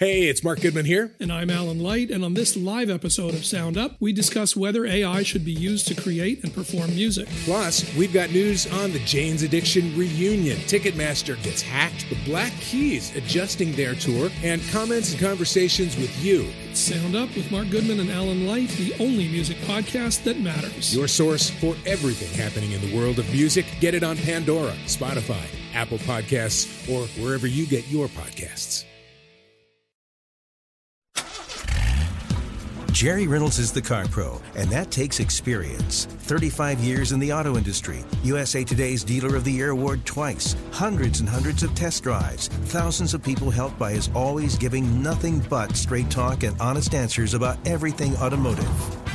Hey, it's Mark Goodman here. And I'm Alan Light, and on this live episode of Sound Up, we discuss whether AI should be used to create and perform music. Plus, we've got news on the Jane's Addiction reunion. Ticketmaster gets hacked, the Black Keys adjusting their tour, and comments and conversations with you. It's Sound Up with Mark Goodman and Alan Light, the only music podcast that matters. Your source for everything happening in the world of music. Get it on Pandora, Spotify, Apple Podcasts, or wherever you get your podcasts. Jerry Reynolds is the car pro, and that takes experience. 35 years in the auto industry, USA Today's Dealer of the Year award twice, hundreds and hundreds of test drives, thousands of people helped by his always giving nothing but straight talk and honest answers about everything automotive.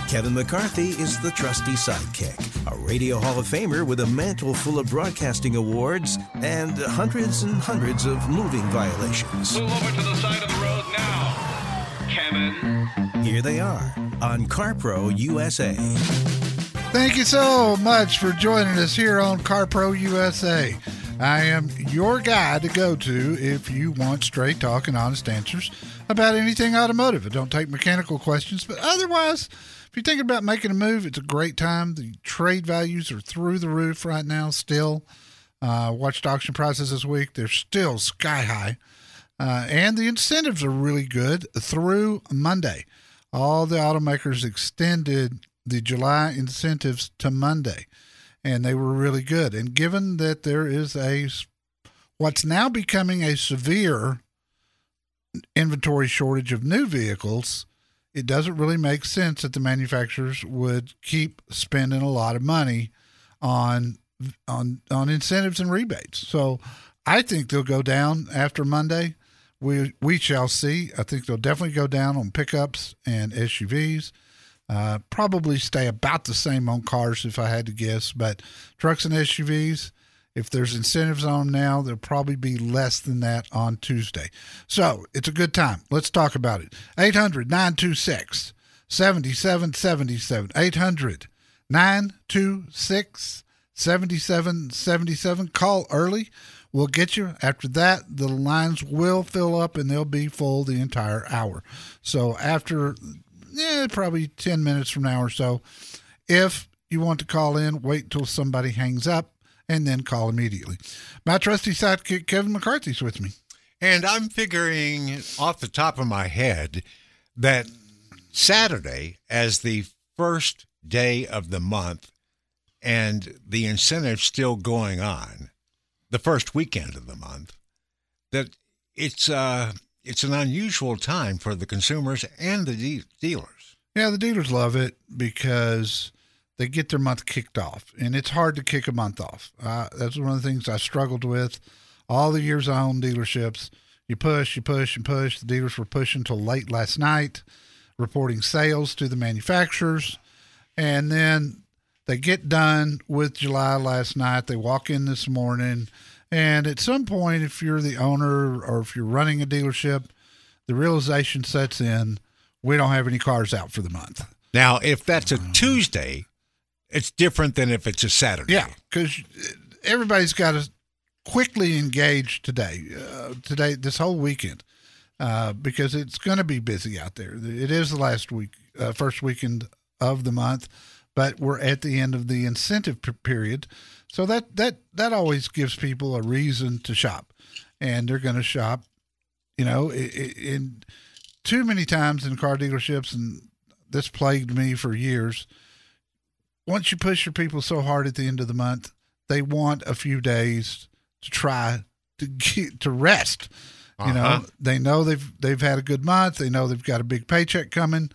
Kevin McCarthy is the trusty sidekick, a Radio Hall of Famer with a mantle full of broadcasting awards and hundreds and hundreds of moving violations. Move over to the side of the road now, Kevin. Here they are on CarPro USA. Thank you so much for joining us here on CarPro USA. I am your guy to go to if you want straight talk and honest answers about anything automotive. I don't take mechanical questions, but otherwise, if you're thinking about making a move, it's a great time. The trade values are through the roof right now, still. Uh, watched auction prices this week, they're still sky high. Uh, and the incentives are really good through Monday all the automakers extended the July incentives to Monday, and they were really good. And given that there is a what's now becoming a severe inventory shortage of new vehicles, it doesn't really make sense that the manufacturers would keep spending a lot of money on on on incentives and rebates. So I think they'll go down after Monday we we shall see. I think they'll definitely go down on pickups and SUVs. Uh, probably stay about the same on cars if I had to guess, but trucks and SUVs, if there's incentives on them now, there'll probably be less than that on Tuesday. So it's a good time. Let's talk about it. 800 926 7777. 800 926 7777. Call early. We'll get you. After that, the lines will fill up and they'll be full the entire hour. So after eh, probably 10 minutes from now or so, if you want to call in, wait until somebody hangs up and then call immediately. My trusty sidekick, Kevin McCarthy's with me. And I'm figuring off the top of my head that Saturday, as the first day of the month and the incentive still going on, the first weekend of the month, that it's uh, it's an unusual time for the consumers and the de- dealers. Yeah, the dealers love it because they get their month kicked off, and it's hard to kick a month off. Uh, that's one of the things I struggled with all the years I owned dealerships. You push, you push, and push. The dealers were pushing till late last night, reporting sales to the manufacturers, and then they get done with July last night. They walk in this morning. And at some point, if you're the owner or if you're running a dealership, the realization sets in we don't have any cars out for the month. Now, if that's a Tuesday, it's different than if it's a Saturday. Yeah, because everybody's got to quickly engage today, uh, today, this whole weekend, uh, because it's going to be busy out there. It is the last week, uh, first weekend of the month but we're at the end of the incentive period. So that that that always gives people a reason to shop, and they're going to shop. You know, in too many times in car dealerships, and this plagued me for years. Once you push your people so hard at the end of the month, they want a few days to try to get to rest. You uh-huh. know, they know they've they've had a good month. They know they've got a big paycheck coming.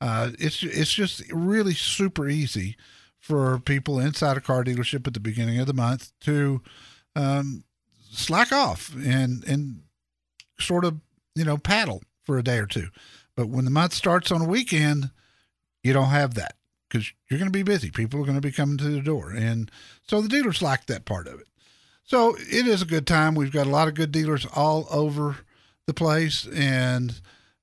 Uh, it's it's just really super easy for people inside a car dealership at the beginning of the month to um, slack off and and sort of you know, paddle for a day or two. But when the month starts on a weekend, you don't have that because you're going to be busy. People are going to be coming to the door. And so the dealers like that part of it. So it is a good time. We've got a lot of good dealers all over the place, and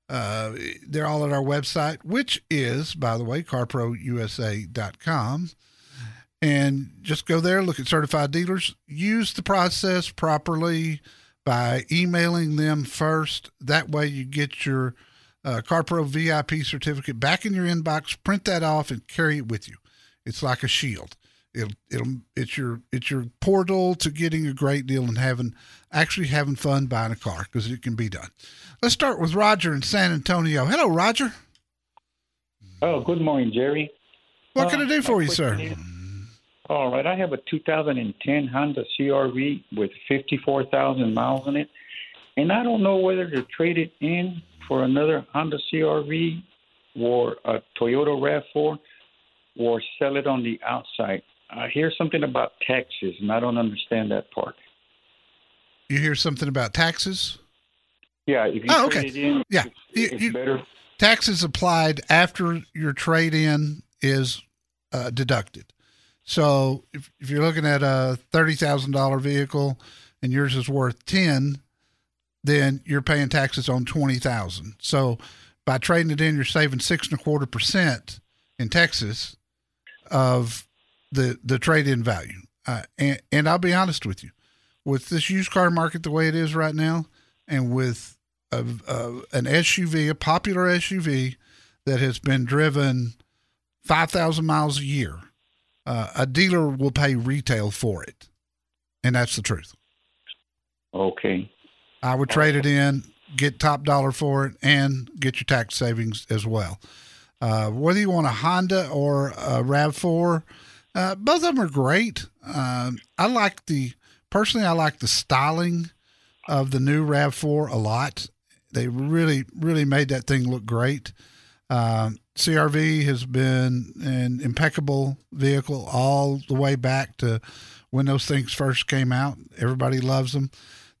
uh, they're all at our website, which is, by the way, carprousa.com. And just go there, look at certified dealers, use the process properly by emailing them first. That way, you get your uh, CarPro VIP certificate back in your inbox, print that off, and carry it with you. It's like a shield. It'll, it'll, it's your, it's your portal to getting a great deal and having, actually having fun buying a car because it can be done. Let's start with Roger in San Antonio. Hello, Roger. Oh, good morning, Jerry. What can I do Uh, for you, sir? is- All right, I have a 2010 Honda CRV with 54,000 miles on it, and I don't know whether to trade it in for another Honda CRV or a Toyota RAV4 or sell it on the outside. I hear something about taxes, and I don't understand that part. You hear something about taxes? Yeah, if you Oh, trade okay. in, Yeah, it's, you- it's you- better. taxes applied after your trade in is uh, deducted. So if, if you're looking at a thirty thousand dollar vehicle and yours is worth ten, then you're paying taxes on twenty thousand. So by trading it in, you're saving six and a quarter percent in Texas of the the trade in value. Uh, and and I'll be honest with you, with this used car market the way it is right now, and with a, a, an SUV, a popular SUV that has been driven 5,000 miles a year, uh, a dealer will pay retail for it. And that's the truth. Okay. I would trade it in, get top dollar for it, and get your tax savings as well. Uh, whether you want a Honda or a RAV4, uh, both of them are great. Um, I like the, personally, I like the styling of the new RAV4 a lot. They really, really made that thing look great. Um, CRV has been an impeccable vehicle all the way back to when those things first came out. Everybody loves them.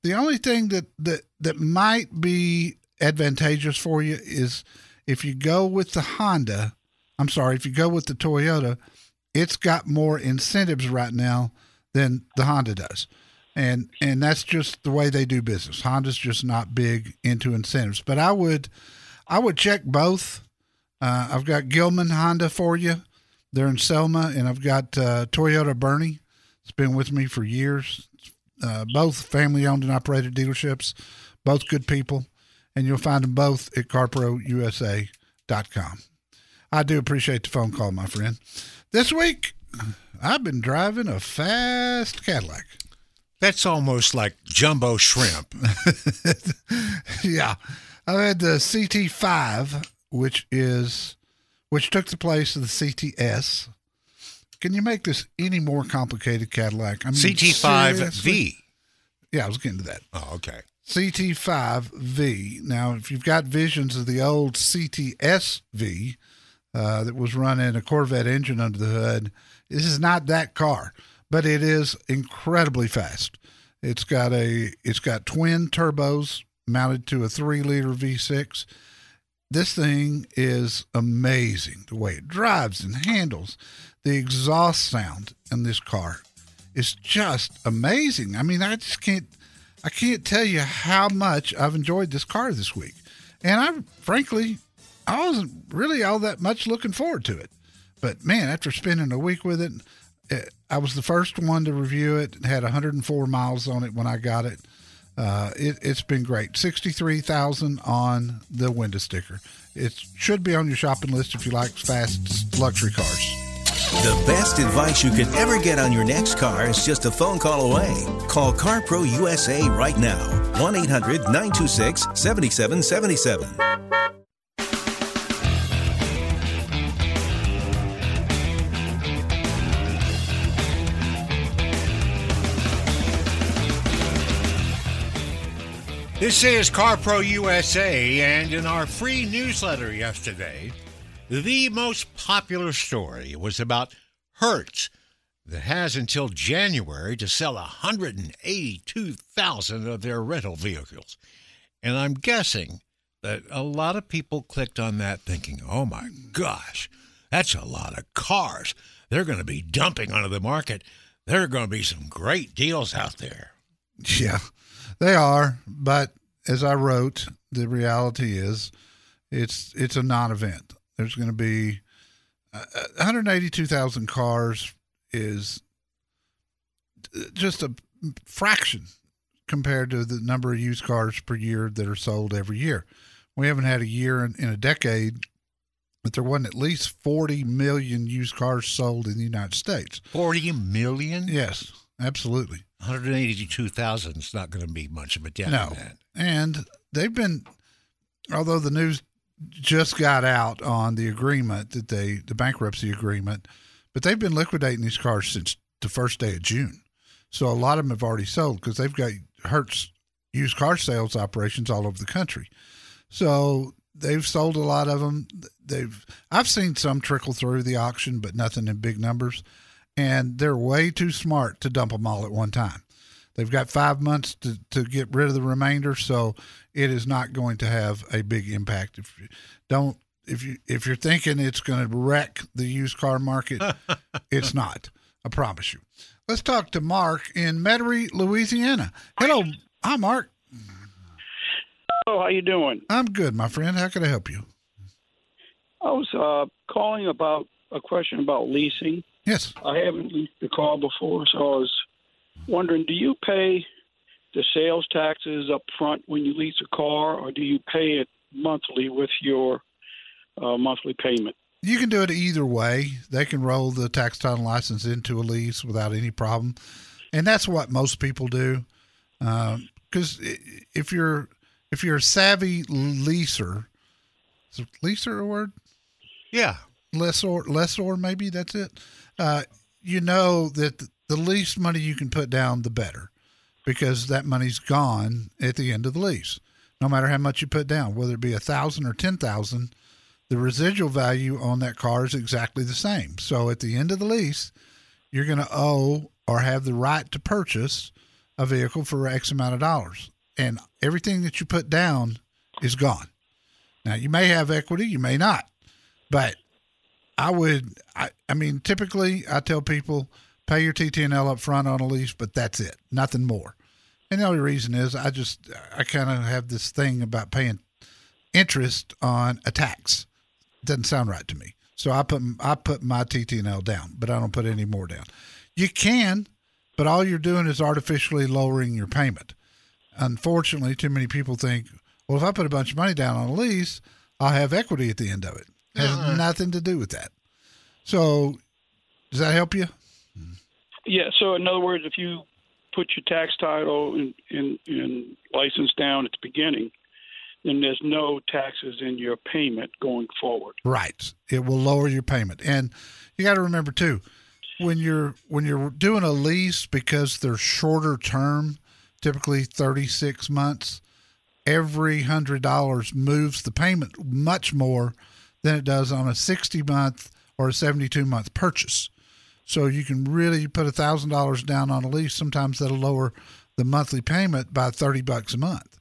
The only thing that that that might be advantageous for you is if you go with the Honda. I'm sorry, if you go with the Toyota, it's got more incentives right now than the Honda does. And and that's just the way they do business. Honda's just not big into incentives. But I would I would check both. Uh, I've got Gilman Honda for you. They're in Selma, and I've got uh, Toyota Boerne. It's been with me for years. Uh, both family owned and operated dealerships, both good people, and you'll find them both at carprousa.com. I do appreciate the phone call, my friend. This week, I've been driving a fast Cadillac. That's almost like jumbo shrimp. yeah, I had the CT5, which is which took the place of the CTS. Can you make this any more complicated, Cadillac? I mean, seriously? CT5V. Yeah, I was getting to that. Oh, okay. CT5V. Now, if you've got visions of the old CTSV uh, that was running a Corvette engine under the hood, this is not that car, but it is incredibly fast. It's got a it's got twin turbos mounted to a three liter V6. This thing is amazing the way it drives and handles. The exhaust sound in this car is just amazing. I mean, I just can't I can't tell you how much I've enjoyed this car this week. And I frankly I wasn't really all that much looking forward to it. But man, after spending a week with it, it I was the first one to review it. It had 104 miles on it when I got it. Uh, it it's been great. 63,000 on the window sticker. It should be on your shopping list if you like fast luxury cars. The best advice you could ever get on your next car is just a phone call away. Call CarPro USA right now. 1 800 926 7777. This is CarPro USA, and in our free newsletter yesterday, the most popular story was about Hertz that has until January to sell 182,000 of their rental vehicles. And I'm guessing that a lot of people clicked on that thinking, oh my gosh, that's a lot of cars. They're going to be dumping onto the market. There are going to be some great deals out there. Yeah, they are. But as I wrote, the reality is it's it's a non-event. There's going to be uh, 182,000 cars is just a fraction compared to the number of used cars per year that are sold every year. We haven't had a year in, in a decade that there wasn't at least 40 million used cars sold in the United States. 40 million? Yes, absolutely. 182,000 is not going to be much of a dent. No. And they've been, although the news just got out on the agreement that they, the bankruptcy agreement, but they've been liquidating these cars since the first day of June. So a lot of them have already sold because they've got Hertz used car sales operations all over the country. So they've sold a lot of them. They've I've seen some trickle through the auction, but nothing in big numbers. And they're way too smart to dump them all at one time. They've got five months to, to get rid of the remainder, so it is not going to have a big impact. If you don't if you if you're thinking it's going to wreck the used car market, it's not. I promise you. Let's talk to Mark in Metairie, Louisiana. Hello, hi Mark. Hello, how you doing? I'm good, my friend. How can I help you? I was uh, calling about a question about leasing. Yes. I haven't leased a car before, so I was wondering: Do you pay the sales taxes up front when you lease a car, or do you pay it monthly with your uh, monthly payment? You can do it either way. They can roll the tax title license into a lease without any problem, and that's what most people do. Because if you're if you're a savvy leaser, is leaser a word? Yeah, lessor, lessor, maybe that's it. Uh, you know that the least money you can put down, the better, because that money's gone at the end of the lease. No matter how much you put down, whether it be a thousand or ten thousand, the residual value on that car is exactly the same. So at the end of the lease, you're going to owe or have the right to purchase a vehicle for X amount of dollars and everything that you put down is gone. Now you may have equity, you may not, but I would. I, I mean, typically I tell people pay your TTNL up front on a lease, but that's it, nothing more. And the only reason is I just I kind of have this thing about paying interest on a tax. Doesn't sound right to me, so I put I put my TTNL down, but I don't put any more down. You can, but all you're doing is artificially lowering your payment unfortunately, too many people think, well, if I put a bunch of money down on a lease, I'll have equity at the end of it. Has uh-huh. nothing to do with that. So, does that help you? Yeah. So, in other words, if you put your tax title and, and, and license down at the beginning, then there's no taxes in your payment going forward. Right. It will lower your payment, and you got to remember too, when you're when you're doing a lease because they're shorter term typically 36 months, every $100 moves the payment much more than it does on a 60 month or a 72 month purchase. So you can really put $1,000 down on a lease. Sometimes that'll lower the monthly payment by 30 bucks a month.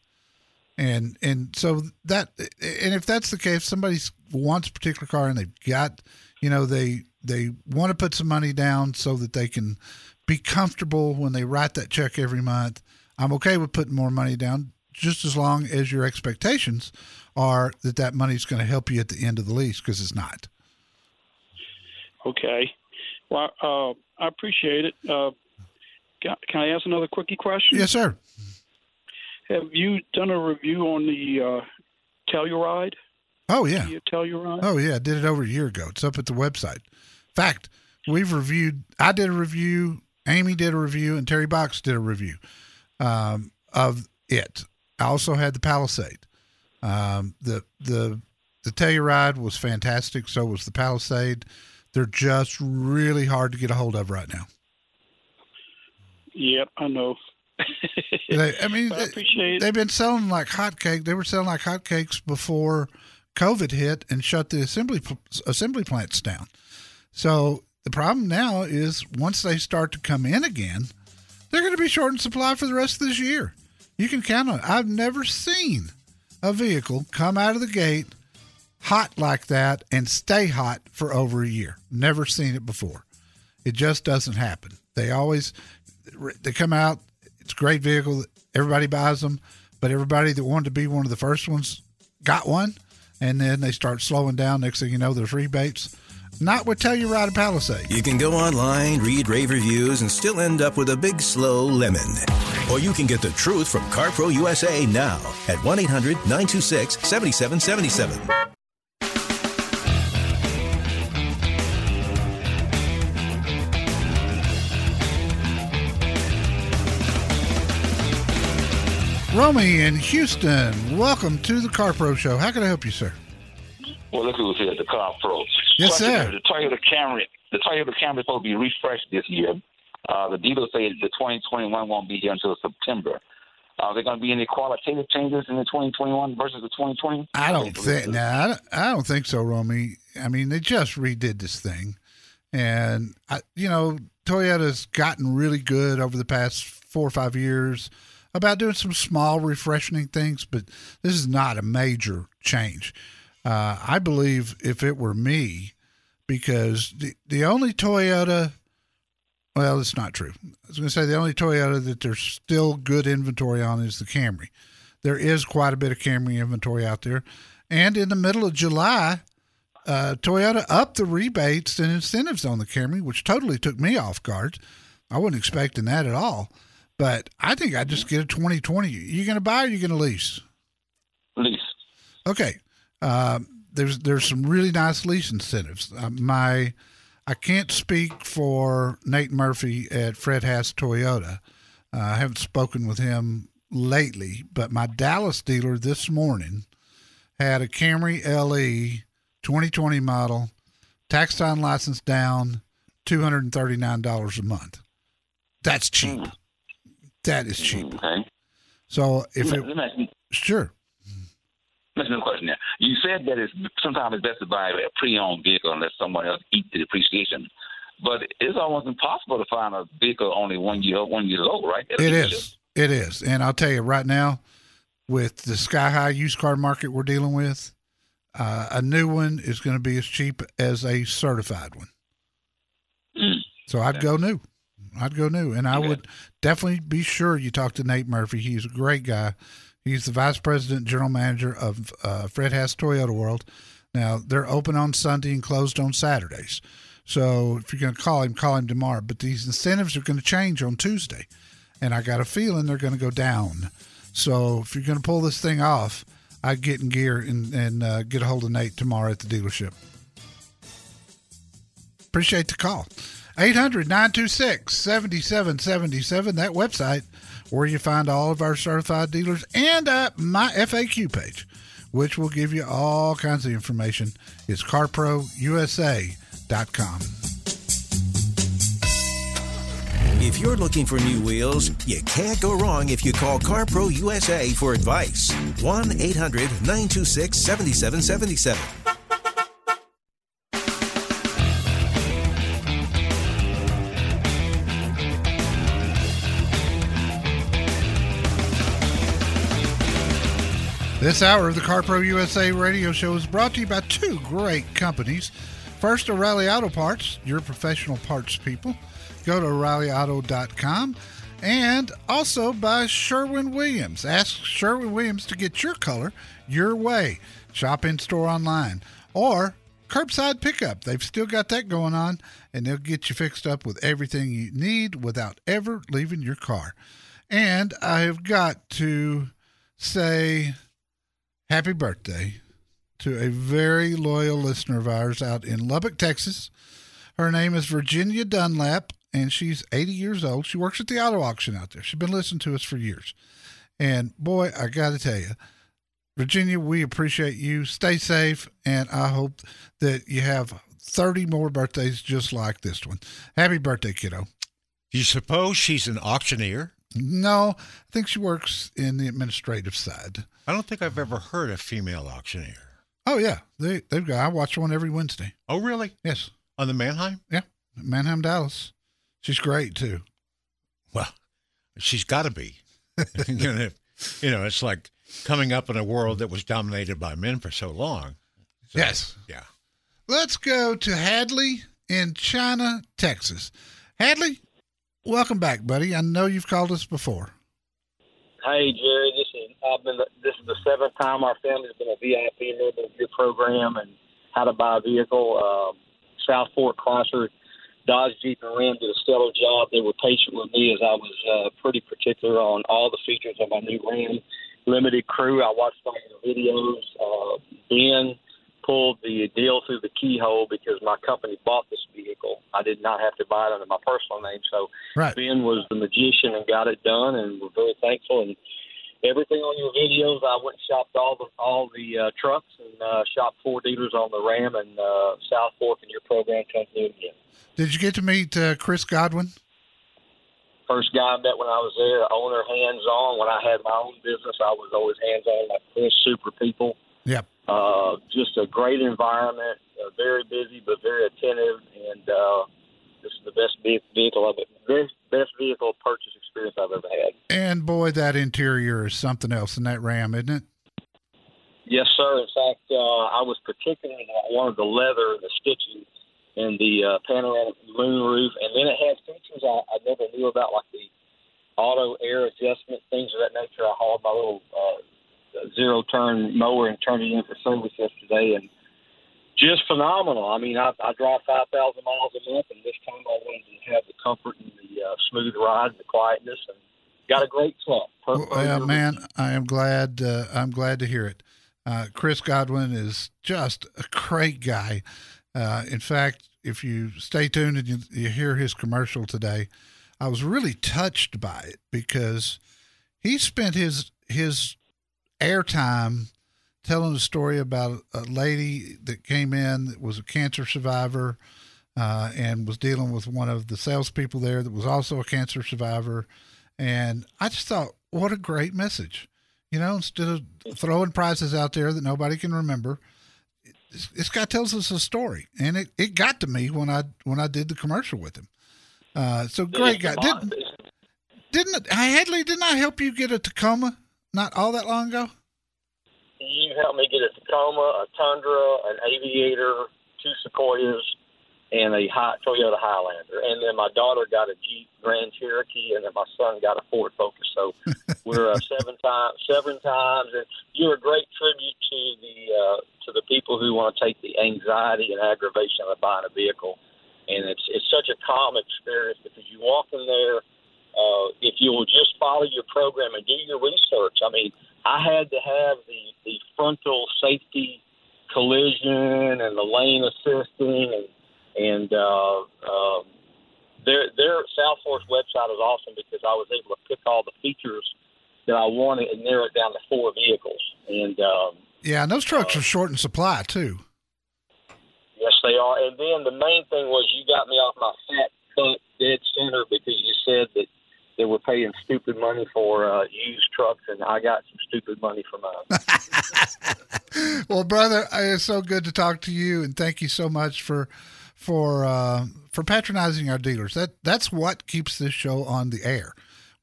And and so that and if that's the case, somebody wants a particular car and they've got, you know, they they want to put some money down so that they can be comfortable when they write that check every month I'm okay with putting more money down just as long as your expectations are that that money is going to help you at the end of the lease because it's not. Okay. Well, uh, I appreciate it. Uh, can, I ask another quickie question? Yes, sir. Have you done a review on the uh, Telluride? Oh yeah. Telluride. Oh yeah, I did it over a year ago. It's up at the website. In fact, we've reviewed. I did a review. Amy did a review, and Terry Box did a review um, of it. I also had the Palisade. Um, the the the Telluride was fantastic. So was the Palisade. They're just really hard to get a hold of right now. Yep, I know. they, I mean, I appreciate they've been selling like hotcakes. They were selling like hotcakes before COVID hit and shut the assembly assembly plants down. So the problem now is once they start to come in again, they're going to be short in supply for the rest of this year. You can count on it. I've never seen a vehicle come out of the gate hot like that and stay hot for over a year. Never seen it before. It just doesn't happen. They always they come out. It's a great vehicle. Everybody buys them, but everybody that wanted to be one of the first ones got one, and then they start slowing down. Next thing you know, there's rebates. Not with Telluride Palisade. You can go online, read rave reviews, and still end up with a big slow lemon. Or you can get the truth from CarPro USA now at 1 800 926 7777. Romy in Houston, welcome to the CarPro Show. How can I help you, sir? Well, look who's here, the Car Pro. Yes, Question, sir. The Toyota Camry, the Toyota Camry is supposed to be refreshed this year. Uh, the dealer says the 2021 won't be here until September. Are there going to be any qualitative changes in the 2021 versus the 2020? I don't think. No, I don't, I don't think so, Romy. I mean, they just redid this thing, and I, you know, Toyota's gotten really good over the past four or five years about doing some small, refreshing things, but this is not a major change. Uh, I believe if it were me, because the the only Toyota, well, it's not true. I was going to say the only Toyota that there's still good inventory on is the Camry. There is quite a bit of Camry inventory out there, and in the middle of July, uh, Toyota upped the rebates and incentives on the Camry, which totally took me off guard. I wasn't expecting that at all. But I think I just get a 2020. You going to buy or you going to lease? Lease. Okay. Uh, there's there's some really nice lease incentives. Uh, my I can't speak for Nate Murphy at Fred Haas Toyota. Uh, I haven't spoken with him lately, but my Dallas dealer this morning had a Camry LE 2020 model, tax title license down, $239 a month. That's cheap. That is cheap. Okay. So if it, let me ask you, sure. Let me ask question now. You said that it's sometimes it's best to buy a pre-owned vehicle unless someone else eats the depreciation. But it's almost impossible to find a vehicle only one year one year old, right? It dealership. is. It is. And I'll tell you right now, with the sky high used car market we're dealing with, uh, a new one is going to be as cheap as a certified one. Mm. So I'd go new. I'd go new. And I would definitely be sure you talk to Nate Murphy. He's a great guy. He's the vice president, general manager of uh, Fred Haas Toyota World. Now, they're open on Sunday and closed on Saturdays. So if you're going to call him, call him tomorrow. But these incentives are going to change on Tuesday. And I got a feeling they're going to go down. So if you're going to pull this thing off, I'd get in gear and, and uh, get a hold of Nate tomorrow at the dealership. Appreciate the call. 800 926 7777, that website where you find all of our certified dealers and my FAQ page, which will give you all kinds of information. It's carprousa.com. If you're looking for new wheels, you can't go wrong if you call CarPro USA for advice. 1 800 926 7777. This hour of the CarPro USA radio show is brought to you by two great companies. First, O'Reilly Auto Parts, your professional parts people. Go to O'ReillyAuto.com. And also by Sherwin Williams. Ask Sherwin Williams to get your color your way. Shop in store online or curbside pickup. They've still got that going on, and they'll get you fixed up with everything you need without ever leaving your car. And I have got to say happy birthday to a very loyal listener of ours out in Lubbock, Texas. Her name is Virginia Dunlap, and she's 80 years old. She works at the auto auction out there. She's been listening to us for years. And boy, I got to tell you, Virginia, we appreciate you. Stay safe, and I hope that you have 30 more birthdays just like this one. Happy birthday, kiddo. Do you suppose she's an auctioneer? No, I think she works in the administrative side. I don't think I've ever heard a female auctioneer. Oh yeah, they they've got. I watch one every Wednesday. Oh, really? Yes, On the Manheim? yeah, Manheim, Dallas. She's great too. Well, she's got to be. You know, you know, it's like coming up in a world that was dominated by men for so long. So, Yes. Yeah. Let's go to Hadley in China, Texas. Hadley, welcome back, buddy. I know you've called us before. Hey Jerry, this is I've been this is the seventh time our family's been a VIP member of your program and how to buy a vehicle. Um, South Fork Chrysler, Dodge Jeep and Ram did a stellar job. They were patient with me as I was uh, pretty particular on all the features of my new Ram Limited Crew. I watched all your videos. Uh, ben pulled the deal through the keyhole because my company bought this vehicle. I did not have to buy it under my personal name, so Right. Ben was the magician and got it done, and we're very thankful. And everything on your videos, I went and shopped all the all the uh, trucks and uh, shopped four dealers on the Ram and uh, South Fork, and your program comes in again. Did you get to meet uh, Chris Godwin? First guy I met when I was there, owner hands on. When I had my own business, I was always hands on, like Chris, super people. Yep. Uh, just a great environment, uh, very busy but very attentive, and uh, this is the best ve- vehicle of it. Best best vehicle purchase experience I've ever had. And boy, that interior is something else in that Ram, isn't it? Yes, sir. In fact, uh, I was particularly one of the leather, the stitching, and the uh, panoramic moonroof, and then it had features I, I never knew about, like the auto air adjustment, things of that nature. I hauled my little uh, zero turn mower and turned it in for service yesterday, and just phenomenal. I mean, I, I drive five thousand miles a month, and this time I wanted to have the comfort and the uh, smooth ride and the quietness, and got a great truck. Well, man, I am glad. Uh, I'm glad to hear it. Uh, Chris Godwin is just a great guy. Uh, in fact, if you stay tuned and you, you hear his commercial today, I was really touched by it because he spent his his airtime telling a story about a lady that came in that was a cancer survivor uh, and was dealing with one of the salespeople there that was also a cancer survivor. And I just thought, what a great message. You know, instead of throwing prizes out there that nobody can remember, this, this guy tells us a story, and it, it got to me when I when I did the commercial with him. Uh, so great guy. Didn't didn't I Hadley? Didn't I help you get a Tacoma not all that long ago? you helped me get a Tacoma, a Tundra, an Aviator, two Sequoias, and a high, Toyota Highlander. And then my daughter got a Jeep Grand Cherokee, and then my son got a Ford Focus. So we're uh, seven times, seven times, and you're a great tribute to the uh, to the people who want to take the anxiety and aggravation of buying a vehicle. And it's it's such a calm experience because you walk in there. Uh, if you will just follow your program and do your research, I mean, I had to have the, the frontal safety collision and the lane assisting and and uh, um, their their South Fork website is awesome because I was able to pick all the features that I wanted and narrow it down to four vehicles. And um, Yeah, and those trucks are short in supply too. yes, they are. And then the main thing was you got me off my fat butt dead center because you said that they were paying stupid money for uh, used trucks, and I got some stupid money for mine. well, brother, it's so good to talk to you, and thank you so much for for uh, for patronizing our dealers. That that's what keeps this show on the air.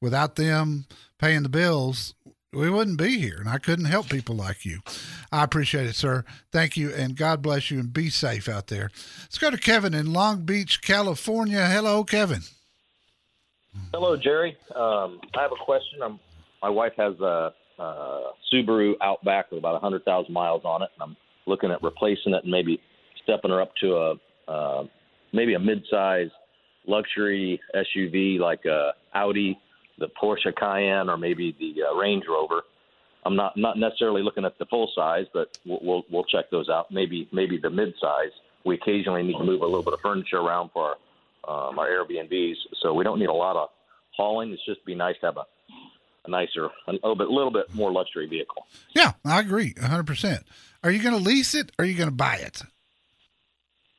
Without them paying the bills, we wouldn't be here, and I couldn't help people like you. I appreciate it, sir. Thank you, and God bless you, and be safe out there. Let's go to Kevin in Long Beach, California. Hello, Kevin. Hello, Jerry. Um, I have a question. I'm, my wife has a, a Subaru Outback with about 100,000 miles on it, and I'm looking at replacing it and maybe stepping her up to a uh, maybe a mid-size luxury SUV like a Audi, the Porsche Cayenne, or maybe the uh, Range Rover. I'm not not necessarily looking at the full size, but we'll we'll, we'll check those out. Maybe maybe the mid-size. We occasionally need to move a little bit of furniture around for our, um, our Airbnbs, so we don't need a lot of hauling. It's just be nice to have a, a nicer, a little bit, little bit more luxury vehicle. Yeah, I agree, 100%. Are you going to lease it or are you going to buy it?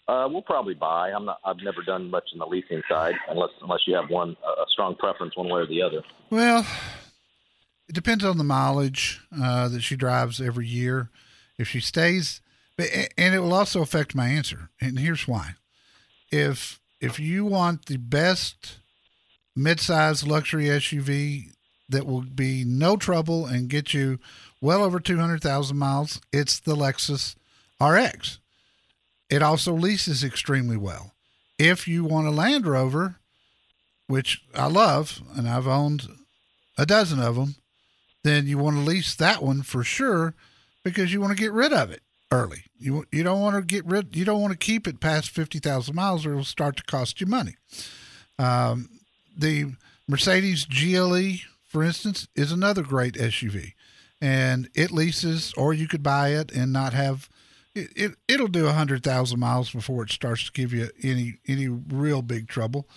Uh, we'll probably buy. I'm not. I've never done much in the leasing side, unless unless you have one a strong preference one way or the other. Well, it depends on the mileage uh, that she drives every year. If she stays, but and it will also affect my answer. And here's why: if if you want the best midsize luxury SUV that will be no trouble and get you well over 200,000 miles. It's the Lexus RX. It also leases extremely well. If you want a Land Rover, which I love, and I've owned a dozen of them, then you want to lease that one for sure because you want to get rid of it early. You you don't want to get rid. You don't want to keep it past fifty thousand miles, or it'll start to cost you money. Um, the Mercedes GLE, for instance, is another great SUV, and it leases, or you could buy it and not have. It, it it'll do hundred thousand miles before it starts to give you any any real big trouble.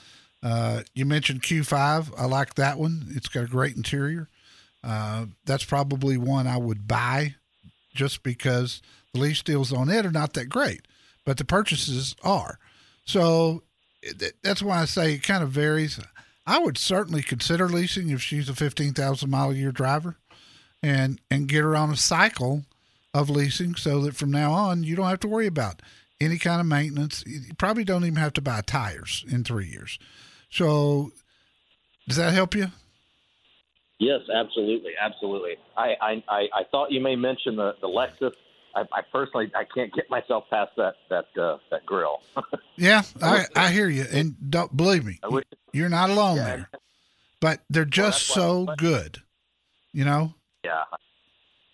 Uh, you mentioned Q5. I like that one. It's got a great interior. Uh, that's probably one I would buy just because the lease deals on it are not that great, but the purchases are. So that's why I say it kind of varies. I would certainly consider leasing if she's a 15,000 mile a year driver and, and get her on a cycle of leasing so that from now on you don't have to worry about any kind of maintenance. You probably don't even have to buy tires in three years. So, does that help you? Yes, absolutely, absolutely. I I, I, I thought you may mention the the Lexus. I, I personally I can't get myself past that that uh, that grill. yeah, I I hear you, and don't believe me, you're not alone yeah. there. But they're just so good, you know. Yeah.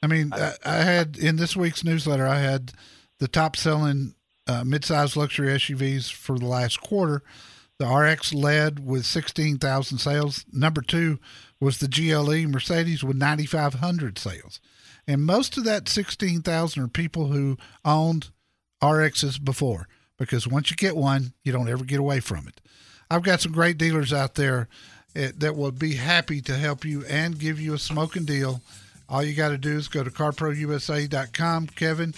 I mean, I, I, had in this week's newsletter, I had the top selling uh, midsize luxury SUVs for the last quarter. The RX led with 16,000 sales. Number two was the GLE Mercedes with 9,500 sales. And most of that 16,000 are people who owned RXs before because once you get one, you don't ever get away from it. I've got some great dealers out there eh, that will be happy to help you and give you a smoking deal. All you got to do is go to carprousa.com, Kevin,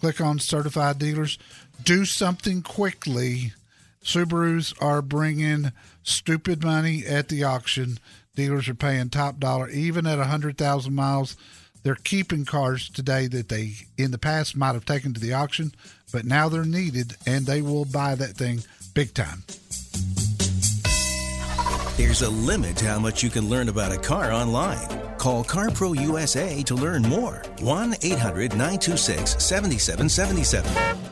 click on certified dealers, do something quickly Subarus are bringing stupid money at the auction. Dealers are paying top dollar, even at 100,000 miles. They're keeping cars today that they in the past might have taken to the auction, but now they're needed and they will buy that thing big time. There's a limit to how much you can learn about a car online. Call CarPro USA to learn more. 1 800 926 7777.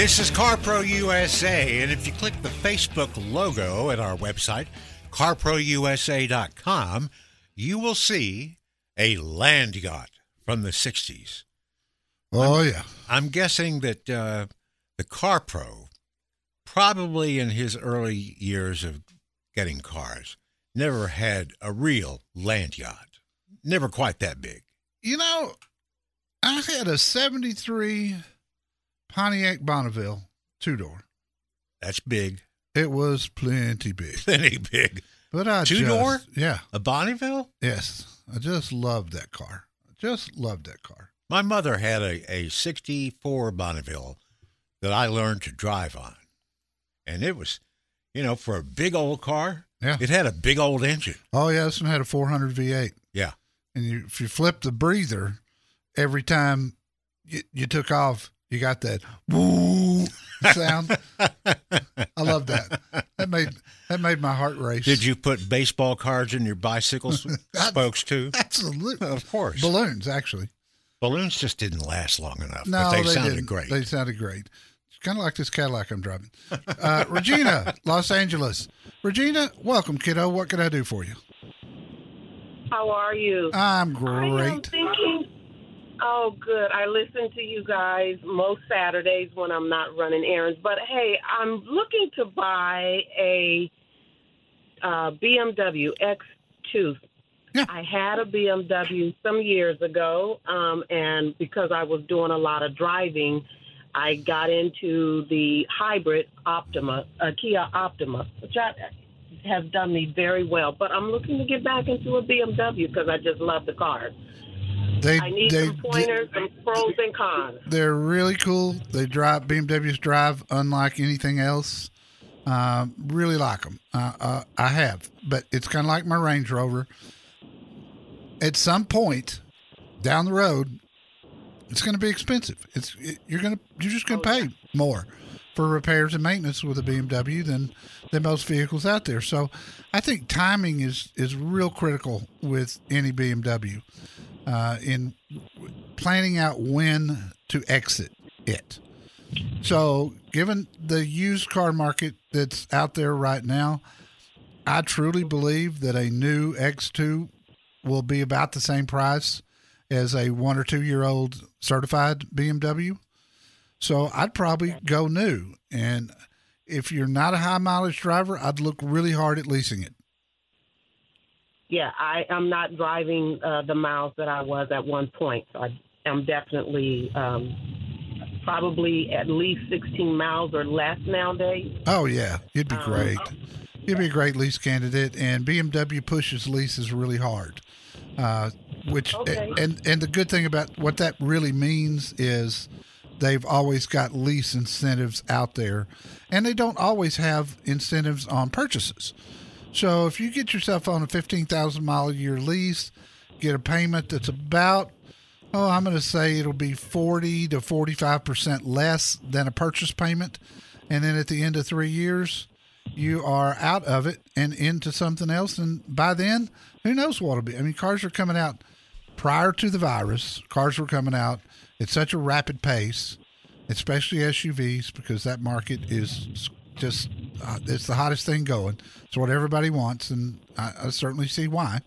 This is CarPro USA, and if you click the Facebook logo at our website, carprousa.com, you will see a land yacht from the 60s. Oh, I'm, yeah. I'm guessing that uh, the CarPro, probably in his early years of getting cars, never had a real land yacht. Never quite that big. You know, I had a 73 Pontiac Bonneville, two door. That's big. It was plenty big. Plenty big. But I two just, door? Yeah. A Bonneville? Yes. I just loved that car. I just loved that car. My mother had a, a 64 Bonneville that I learned to drive on. And it was, you know, for a big old car, yeah. it had a big old engine. Oh, yeah. This one had a 400 V8. Yeah. And you, if you flip the breather every time you, you took off, you got that woo sound. I love that. That made that made my heart race. Did you put baseball cards in your bicycle spokes too? Absolutely, of course. Balloons, actually. Balloons just didn't last long enough. No, but they, they sounded didn't. great. They sounded great. It's kind of like this Cadillac I'm driving. Uh, Regina, Los Angeles. Regina, welcome, kiddo. What can I do for you? How are you? I'm I am great. thinking. Oh, good. I listen to you guys most Saturdays when I'm not running errands. But hey, I'm looking to buy a uh, BMW X2. I had a BMW some years ago, um, and because I was doing a lot of driving, I got into the hybrid Optima, uh, Kia Optima, which I, has done me very well. But I'm looking to get back into a BMW because I just love the car. They, I need they, some pointers, some pros and cons. They're really cool. They drive BMWs drive unlike anything else. Uh, really like them. Uh, uh, I have, but it's kind of like my Range Rover. At some point down the road, it's going to be expensive. It's it, you're going to you're just going to pay more for repairs and maintenance with a BMW than than most vehicles out there. So I think timing is is real critical with any BMW uh, in planning out when to exit it. So, given the used car market that's out there right now, I truly believe that a new X2 will be about the same price as a one or two year old certified BMW. So, I'd probably go new. And if you're not a high mileage driver, I'd look really hard at leasing it. Yeah, I, I'm not driving uh, the miles that I was at one point. So I am definitely um, probably at least 16 miles or less nowadays. Oh yeah, you'd be Um, great. You'd be a great lease candidate, and BMW pushes leases really hard. Uh, which Okay. and and the good thing about what that really means is they've always got lease incentives out there, and they don't always have incentives on purchases. So if you get yourself on a fifteen thousand mile a year lease, get a payment that's about oh, I'm going to say it'll be 40 to 45% less than a purchase payment. And then at the end of three years, you are out of it and into something else. And by then, who knows what it'll be? I mean, cars are coming out prior to the virus, cars were coming out at such a rapid pace, especially SUVs, because that market is just, uh, it's the hottest thing going. It's what everybody wants. And I, I certainly see why.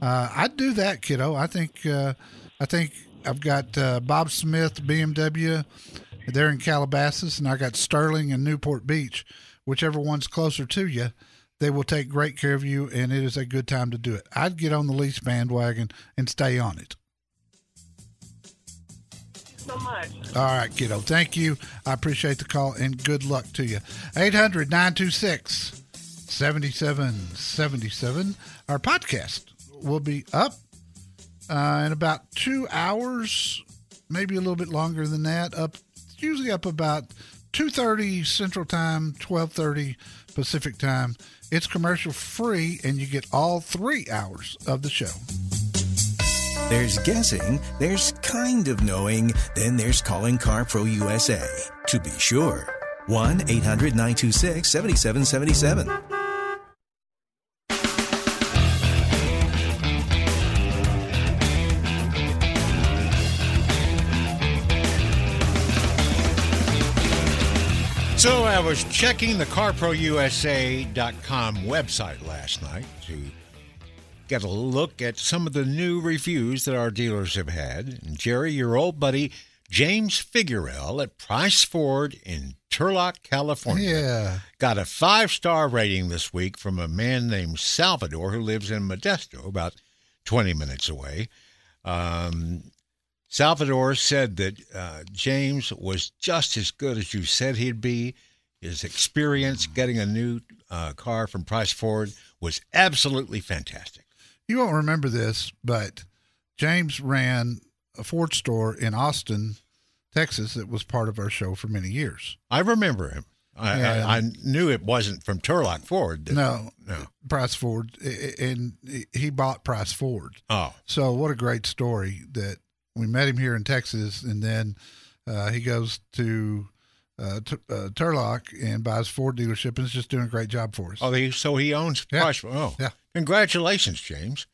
Uh, I'd do that, kiddo. I think uh, I think I've got uh, Bob Smith BMW. They're in Calabasas, and I got Sterling and Newport Beach. Whichever one's closer to you, they will take great care of you, and it is a good time to do it. I'd get on the lease bandwagon and stay on it. So much. All right, kiddo. Thank you. I appreciate the call and good luck to you. 800 926 7777. Our podcast will be up uh, in about two hours, maybe a little bit longer than that. Up, usually up about 2.30 Central Time, 12.30 Pacific Time. It's commercial free, and you get all three hours of the show. There's guessing, there's kind of knowing, then there's calling CarPro USA. To be sure. 1 800 926 7777. So I was checking the CarProUSA.com website last night to get a look at some of the new reviews that our dealers have had. And Jerry, your old buddy James Figurell at Price Ford in Turlock, California, Yeah. got a five star rating this week from a man named Salvador who lives in Modesto, about 20 minutes away. Um, Salvador said that uh, James was just as good as you said he'd be. His experience getting a new uh, car from Price Ford was absolutely fantastic. You won't remember this, but James ran a Ford store in Austin, Texas, that was part of our show for many years. I remember him. I. I, I knew it wasn't from Turlock Ford. No, no. Price Ford, and he bought Price Ford. Oh, So what a great story that we met him here in Texas, and then uh, he goes to uh, t- uh, Turlock and buys Ford dealership, and is just doing a great job for us. oh, he, so he owns Yeah. Price. Oh, Yeah. Congratulations, James,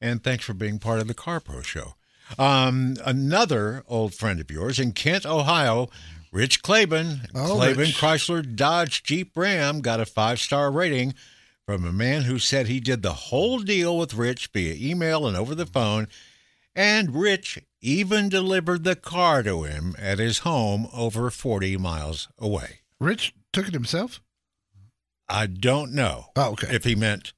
and thanks for being part of the Car Pro Show. Um, another old friend of yours in Kent, Ohio, Rich Klaben, Oh, Klaben Chrysler Dodge Jeep Ram got a five star rating from a man who said he did the whole deal with Rich via email and over the phone, and Rich even delivered the car to him at his home over 40 miles away. Rich took it himself. I don't know Oh, okay. if he meant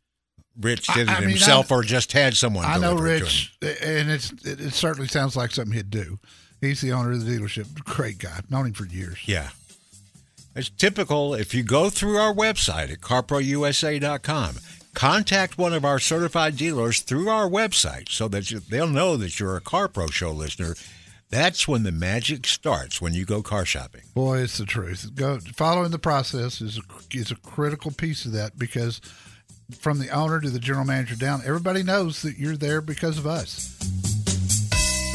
Rich did it I- mean, himself I- or just had someone. I know Rich, and it's it, it certainly sounds like something he'd do. He's the owner of the dealership. Great guy. Known him for years. Yeah. It's typical if you go through our website at carprousa.com, contact one of our certified dealers through our website so that you, they'll know that you're a CarPro Show listener. That's when the magic starts when you go car shopping. Boy, it's the truth. Go following the process is a, is a critical piece of that because from the owner to the general manager down, everybody knows that you're there because of us.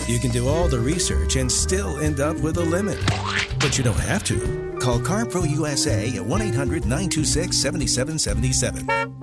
You can do all the research and still end up with a limit. But you don't have to. Call CarPro USA at 1 800 926 7777.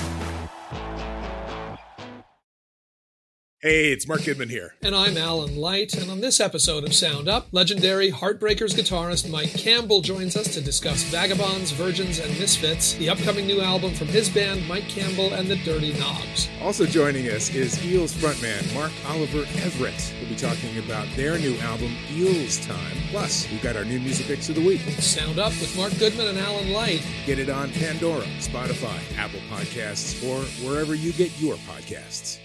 Hey, it's Mark Goodman here. And I'm Alan Light, and on this episode of Sound Up, legendary Heartbreakers guitarist Mike Campbell joins us to discuss Vagabonds, Virgins, and Misfits, the upcoming new album from his band, Mike Campbell and the Dirty Knobs. Also joining us is Eels frontman Mark Oliver Everett. We'll be talking about their new album, Eels Time. Plus, we've got our new music picks of the week. Sound Up with Mark Goodman and Alan Light. Get it on Pandora, Spotify, Apple Podcasts, or wherever you get your podcasts.